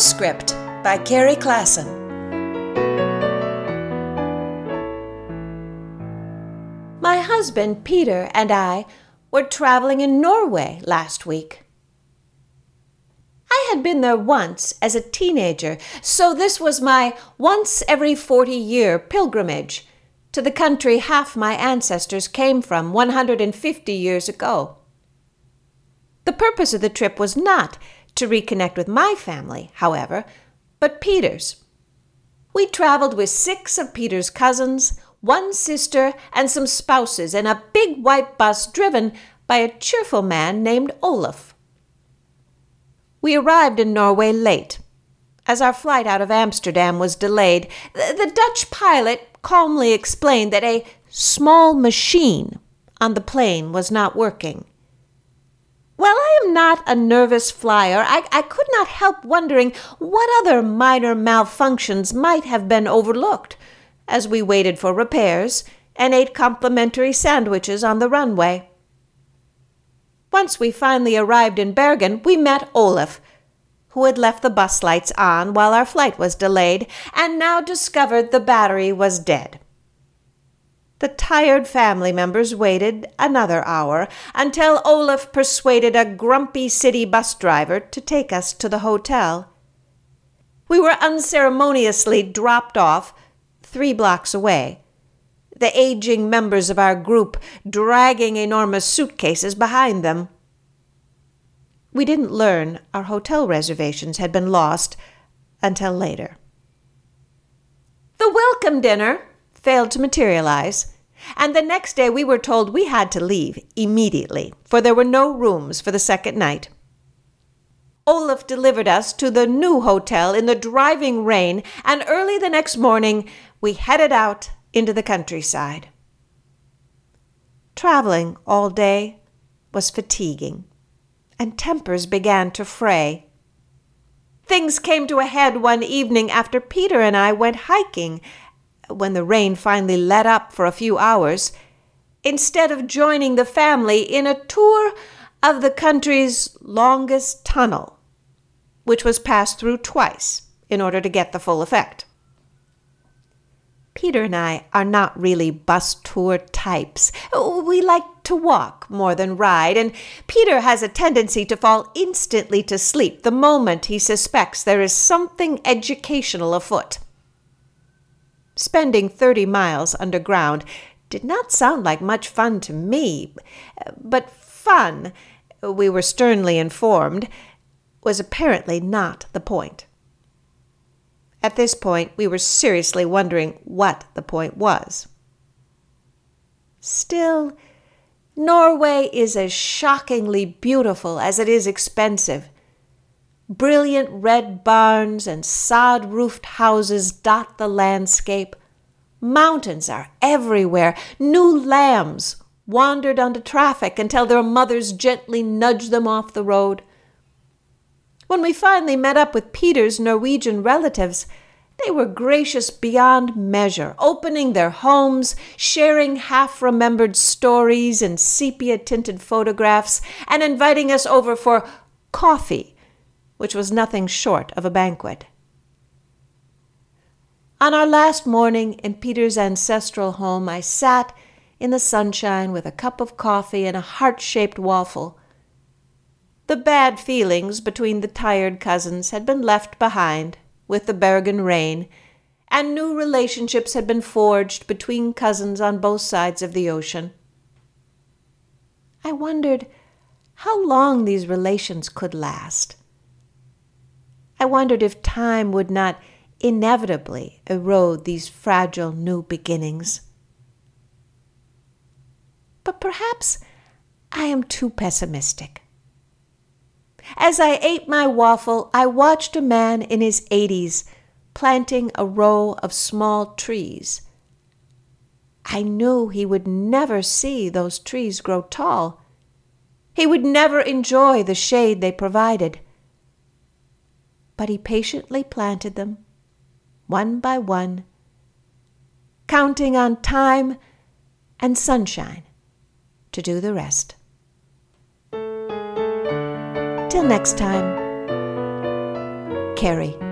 Postscript by Carrie Klassen. My husband, Peter, and I were traveling in Norway last week. I had been there once as a teenager, so this was my once every 40 year pilgrimage to the country half my ancestors came from 150 years ago. The purpose of the trip was not to reconnect with my family, however, but Peter's. We traveled with six of Peter's cousins, one sister, and some spouses in a big white bus driven by a cheerful man named Olaf. We arrived in Norway late. As our flight out of Amsterdam was delayed, the, Dutch pilot calmly explained that a small machine on the plane was not working. While I am not a nervous flyer, I, I could not help wondering what other minor malfunctions might have been overlooked as we waited for repairs and ate complimentary sandwiches on the runway. Once we finally arrived in Bergen, we met Olaf, who had left the bus lights on while our flight was delayed and now discovered the battery was dead. The tired family members waited another hour until Olaf persuaded a grumpy city bus driver to take us to the hotel. We were unceremoniously dropped off three blocks away, the aging members of our group dragging enormous suitcases behind them. We didn't learn our hotel reservations had been lost until later. The welcome dinner failed to materialize, and the next day we were told we had to leave immediately, for there were no rooms for the second night. Olaf delivered us to the new hotel in the driving rain, and early the next morning we headed out into the countryside. Traveling all day was fatiguing, and tempers began to fray. Things came to a head one evening after Peter and I went hiking when the rain finally let up for a few hours, instead of joining the family in a tour of the country's longest tunnel, which was passed through twice in order to get the full effect. Peter and I are not really bus tour types. We like to walk more than ride, and Peter has a tendency to fall instantly to sleep the moment he suspects there is something educational afoot. Spending 30 miles underground did not sound like much fun to me, but fun, we were sternly informed, was apparently not the point. At this point, we were seriously wondering what the point was. Still, Norway is as shockingly beautiful as it is expensive, Brilliant red barns and sod roofed houses dot the landscape. Mountains are everywhere. New lambs wandered onto traffic until their mothers gently nudged them off the road. When we finally met up with Peter's Norwegian relatives, they were gracious beyond measure, opening their homes, sharing half remembered stories and sepia tinted photographs, and inviting us over for coffee which was nothing short of a banquet. On our last morning in Peter's ancestral home, I sat in the sunshine with a cup of coffee and a heart shaped waffle. The bad feelings between the tired cousins had been left behind with the Bergen rain, and new relationships had been forged between cousins on both sides of the ocean. I wondered how long these relations could last. I wondered if time would not inevitably erode these fragile new beginnings. But perhaps I am too pessimistic. As I ate my waffle, I watched a man in his 80s planting a row of small trees. I knew he would never see those trees grow tall. He would never enjoy the shade they provided but he patiently planted them, one by one, counting on time and sunshine to do the rest. Till next time, Carrie.